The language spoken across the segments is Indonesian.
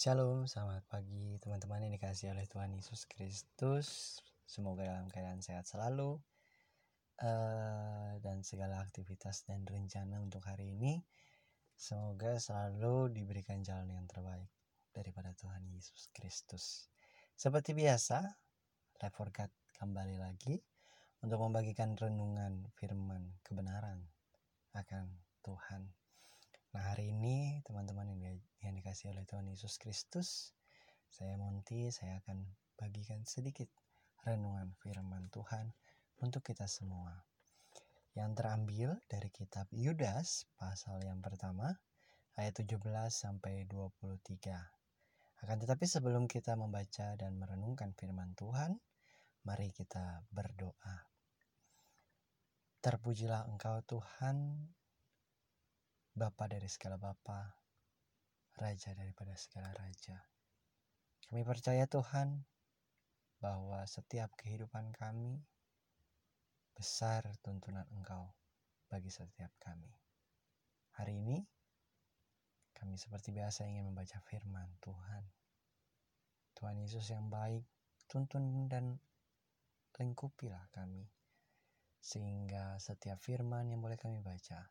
Shalom, selamat pagi teman-teman yang dikasih oleh Tuhan Yesus Kristus. Semoga dalam keadaan sehat selalu uh, dan segala aktivitas dan rencana untuk hari ini semoga selalu diberikan jalan yang terbaik daripada Tuhan Yesus Kristus. Seperti biasa, Life for kembali lagi untuk membagikan renungan firman kebenaran akan Tuhan Nah hari ini teman-teman yang, yang dikasih oleh Tuhan Yesus Kristus, saya Monty, saya akan bagikan sedikit renungan firman Tuhan untuk kita semua. Yang terambil dari kitab Yudas pasal yang pertama ayat 17 sampai 23. Akan tetapi sebelum kita membaca dan merenungkan firman Tuhan, mari kita berdoa. Terpujilah Engkau Tuhan Bapa dari segala Bapa, Raja daripada segala Raja. Kami percaya Tuhan bahwa setiap kehidupan kami besar tuntunan Engkau bagi setiap kami. Hari ini kami seperti biasa ingin membaca firman Tuhan. Tuhan Yesus yang baik, tuntun dan lingkupilah kami. Sehingga setiap firman yang boleh kami baca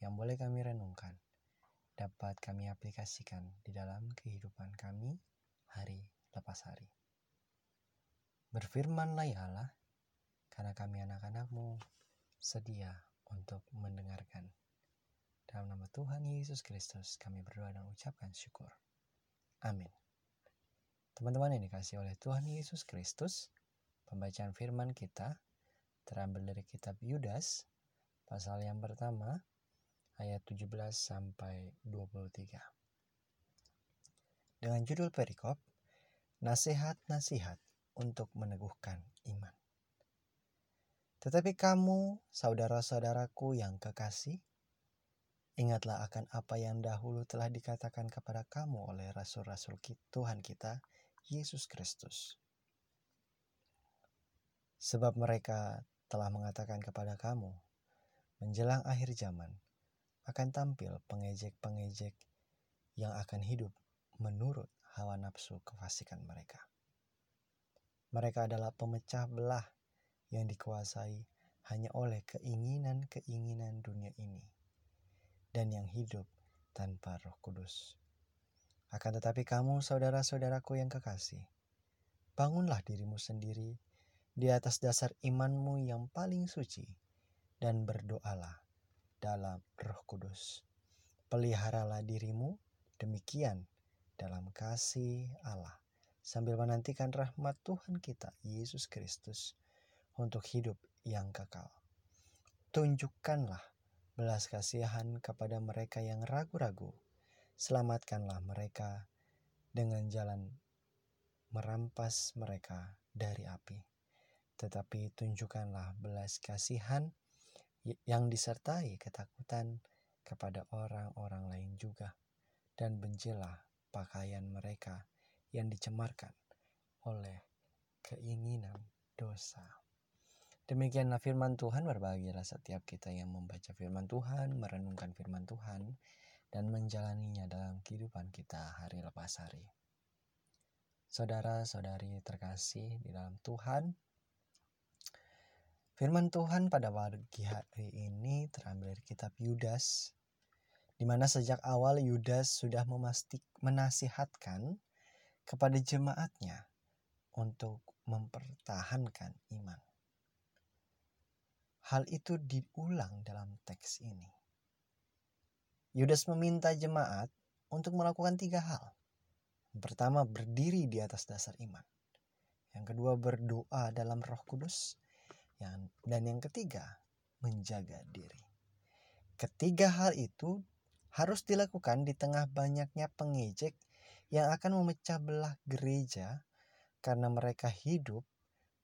yang boleh kami renungkan dapat kami aplikasikan di dalam kehidupan kami hari lepas hari. Berfirmanlah ya Allah, karena kami anak-anakmu sedia untuk mendengarkan. Dalam nama Tuhan Yesus Kristus kami berdoa dan ucapkan syukur. Amin. Teman-teman yang dikasih oleh Tuhan Yesus Kristus, pembacaan firman kita terambil dari kitab Yudas, pasal yang pertama, ayat 17 sampai 23. Dengan judul perikop, nasihat-nasihat untuk meneguhkan iman. Tetapi kamu, saudara-saudaraku yang kekasih, ingatlah akan apa yang dahulu telah dikatakan kepada kamu oleh rasul-rasul Tuhan kita, Yesus Kristus. Sebab mereka telah mengatakan kepada kamu, menjelang akhir zaman, akan tampil pengejek-pengejek yang akan hidup menurut hawa nafsu kefasikan mereka. Mereka adalah pemecah belah yang dikuasai hanya oleh keinginan-keinginan dunia ini dan yang hidup tanpa Roh Kudus. Akan tetapi kamu, saudara-saudaraku yang kekasih, bangunlah dirimu sendiri di atas dasar imanmu yang paling suci dan berdoalah dalam Roh Kudus. Peliharalah dirimu demikian dalam kasih Allah sambil menantikan rahmat Tuhan kita Yesus Kristus untuk hidup yang kekal. Tunjukkanlah belas kasihan kepada mereka yang ragu-ragu. Selamatkanlah mereka dengan jalan merampas mereka dari api. Tetapi tunjukkanlah belas kasihan yang disertai ketakutan kepada orang-orang lain juga, dan bencilah pakaian mereka yang dicemarkan oleh keinginan dosa. Demikianlah firman Tuhan, berbahagialah setiap kita yang membaca firman Tuhan, merenungkan firman Tuhan, dan menjalaninya dalam kehidupan kita hari lepas hari. Saudara-saudari terkasih di dalam Tuhan, Firman Tuhan pada pagi hari ini terambil dari kitab Yudas, di mana sejak awal Yudas sudah memastik menasihatkan kepada jemaatnya untuk mempertahankan iman. Hal itu diulang dalam teks ini. Yudas meminta jemaat untuk melakukan tiga hal. Yang pertama, berdiri di atas dasar iman. Yang kedua, berdoa dalam Roh Kudus. Yang, dan yang ketiga, menjaga diri. Ketiga hal itu harus dilakukan di tengah banyaknya pengejek yang akan memecah belah gereja karena mereka hidup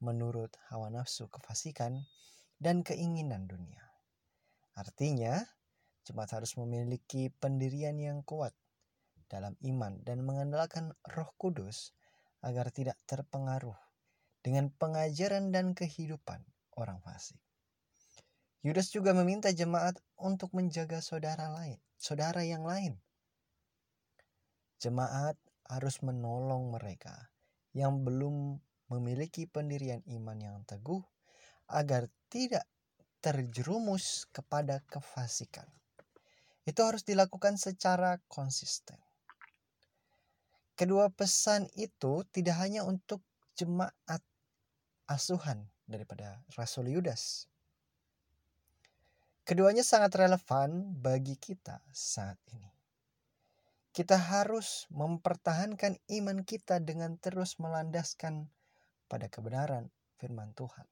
menurut hawa nafsu kefasikan dan keinginan dunia. Artinya, jemaat harus memiliki pendirian yang kuat dalam iman dan mengandalkan Roh Kudus agar tidak terpengaruh dengan pengajaran dan kehidupan orang fasik. Yudas juga meminta jemaat untuk menjaga saudara lain, saudara yang lain. Jemaat harus menolong mereka yang belum memiliki pendirian iman yang teguh agar tidak terjerumus kepada kefasikan. Itu harus dilakukan secara konsisten. Kedua pesan itu tidak hanya untuk jemaat asuhan daripada Rasul Yudas. Keduanya sangat relevan bagi kita saat ini. Kita harus mempertahankan iman kita dengan terus melandaskan pada kebenaran firman Tuhan.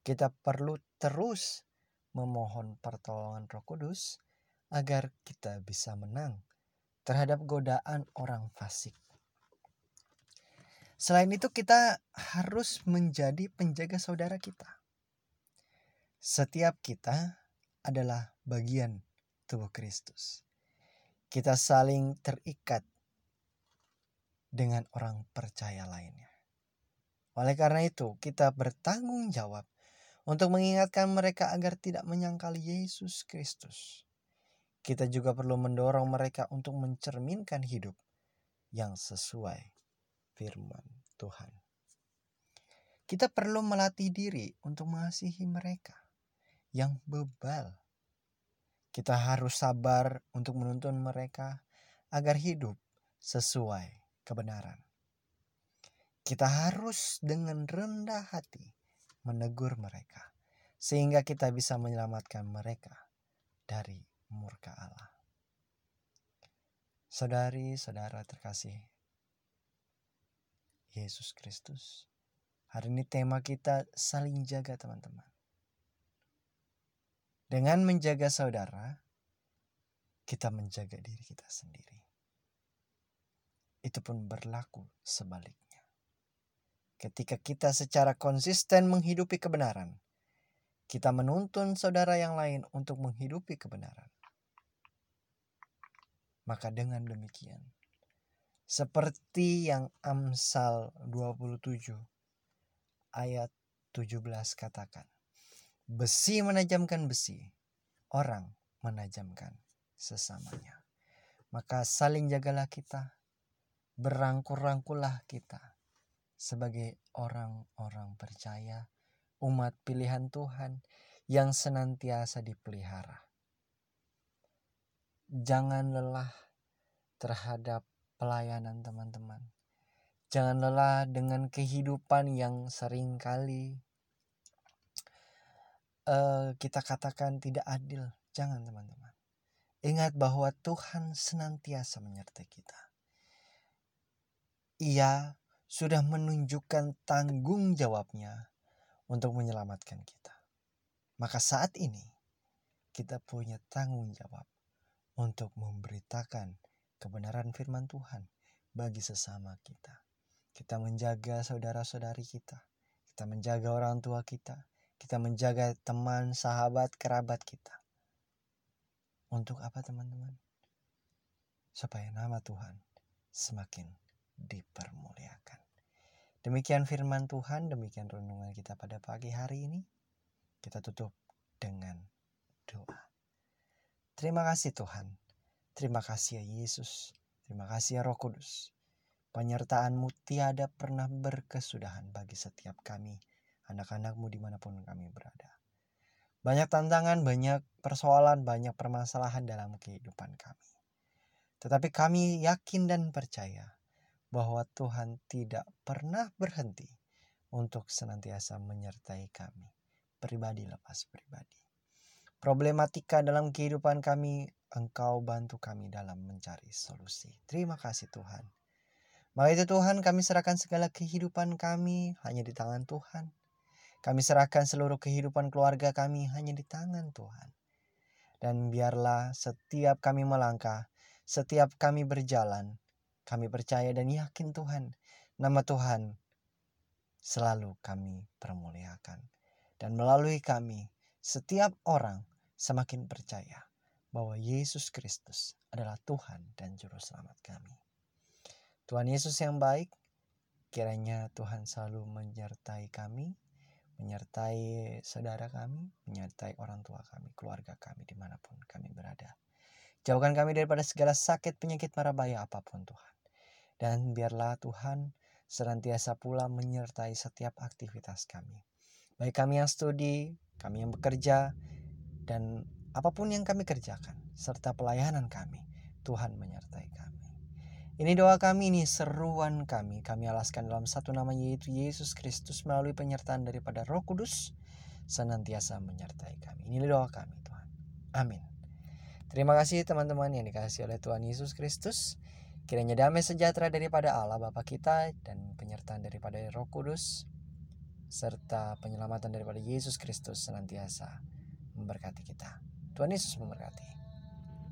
Kita perlu terus memohon pertolongan Roh Kudus agar kita bisa menang terhadap godaan orang fasik. Selain itu, kita harus menjadi penjaga saudara kita. Setiap kita adalah bagian tubuh Kristus. Kita saling terikat dengan orang percaya lainnya. Oleh karena itu, kita bertanggung jawab untuk mengingatkan mereka agar tidak menyangkal Yesus Kristus. Kita juga perlu mendorong mereka untuk mencerminkan hidup yang sesuai firman Tuhan. Kita perlu melatih diri untuk mengasihi mereka yang bebal. Kita harus sabar untuk menuntun mereka agar hidup sesuai kebenaran. Kita harus dengan rendah hati menegur mereka, sehingga kita bisa menyelamatkan mereka dari murka Allah. Saudari-saudara terkasih, Yesus Kristus. Hari ini tema kita saling jaga teman-teman. Dengan menjaga saudara, kita menjaga diri kita sendiri. Itu pun berlaku sebaliknya. Ketika kita secara konsisten menghidupi kebenaran, kita menuntun saudara yang lain untuk menghidupi kebenaran. Maka dengan demikian, seperti yang Amsal 27 ayat 17 katakan. Besi menajamkan besi, orang menajamkan sesamanya. Maka saling jagalah kita, berangkul-rangkulah kita sebagai orang-orang percaya, umat pilihan Tuhan yang senantiasa dipelihara. Jangan lelah terhadap pelayanan teman-teman. Jangan lelah dengan kehidupan yang sering kali uh, kita katakan tidak adil. Jangan teman-teman. Ingat bahwa Tuhan senantiasa menyertai kita. Ia sudah menunjukkan tanggung jawabnya untuk menyelamatkan kita. Maka saat ini kita punya tanggung jawab untuk memberitakan kebenaran firman Tuhan bagi sesama kita. Kita menjaga saudara-saudari kita. Kita menjaga orang tua kita. Kita menjaga teman, sahabat, kerabat kita. Untuk apa teman-teman? Supaya nama Tuhan semakin dipermuliakan. Demikian firman Tuhan, demikian renungan kita pada pagi hari ini. Kita tutup dengan doa. Terima kasih Tuhan Terima kasih ya Yesus. Terima kasih ya Roh Kudus. Penyertaanmu tiada pernah berkesudahan bagi setiap kami, anak-anakmu di mana pun kami berada. Banyak tantangan, banyak persoalan, banyak permasalahan dalam kehidupan kami. Tetapi kami yakin dan percaya bahwa Tuhan tidak pernah berhenti untuk senantiasa menyertai kami, pribadi lepas pribadi. Problematika dalam kehidupan kami Engkau bantu kami dalam mencari solusi. Terima kasih Tuhan. Maka itu Tuhan kami serahkan segala kehidupan kami hanya di tangan Tuhan. Kami serahkan seluruh kehidupan keluarga kami hanya di tangan Tuhan. Dan biarlah setiap kami melangkah, setiap kami berjalan, kami percaya dan yakin Tuhan, nama Tuhan selalu kami permuliakan. Dan melalui kami, setiap orang semakin percaya bahwa Yesus Kristus adalah Tuhan dan Juru Selamat kami. Tuhan Yesus yang baik, kiranya Tuhan selalu menyertai kami, menyertai saudara kami, menyertai orang tua kami, keluarga kami, di mana pun kami berada. Jauhkan kami daripada segala sakit, penyakit, marah bahaya apa pun Tuhan. Dan biarlah Tuhan senantiasa pula menyertai setiap aktivitas kami. Baik kami yang studi, kami yang bekerja, dan apa pun yang kami kerjakan, serta pelayanan kami, Tuhan menyertai kami. Ini doa kami, ini seruan kami. Kami alaskan dalam satu nama yaitu Yesus Kristus melalui penyertaan daripada Roh Kudus senantiasa menyertai kami. Ini doa kami Tuhan. Amin. Terima kasih teman-teman yang dikasih oleh Tuhan Yesus Kristus. Kiranya damai sejahtera daripada Allah Bapa kita dan penyertaan daripada Roh Kudus serta penyelamatan daripada Yesus Kristus senantiasa memberkati kita. Tuhan Yesus memberkati.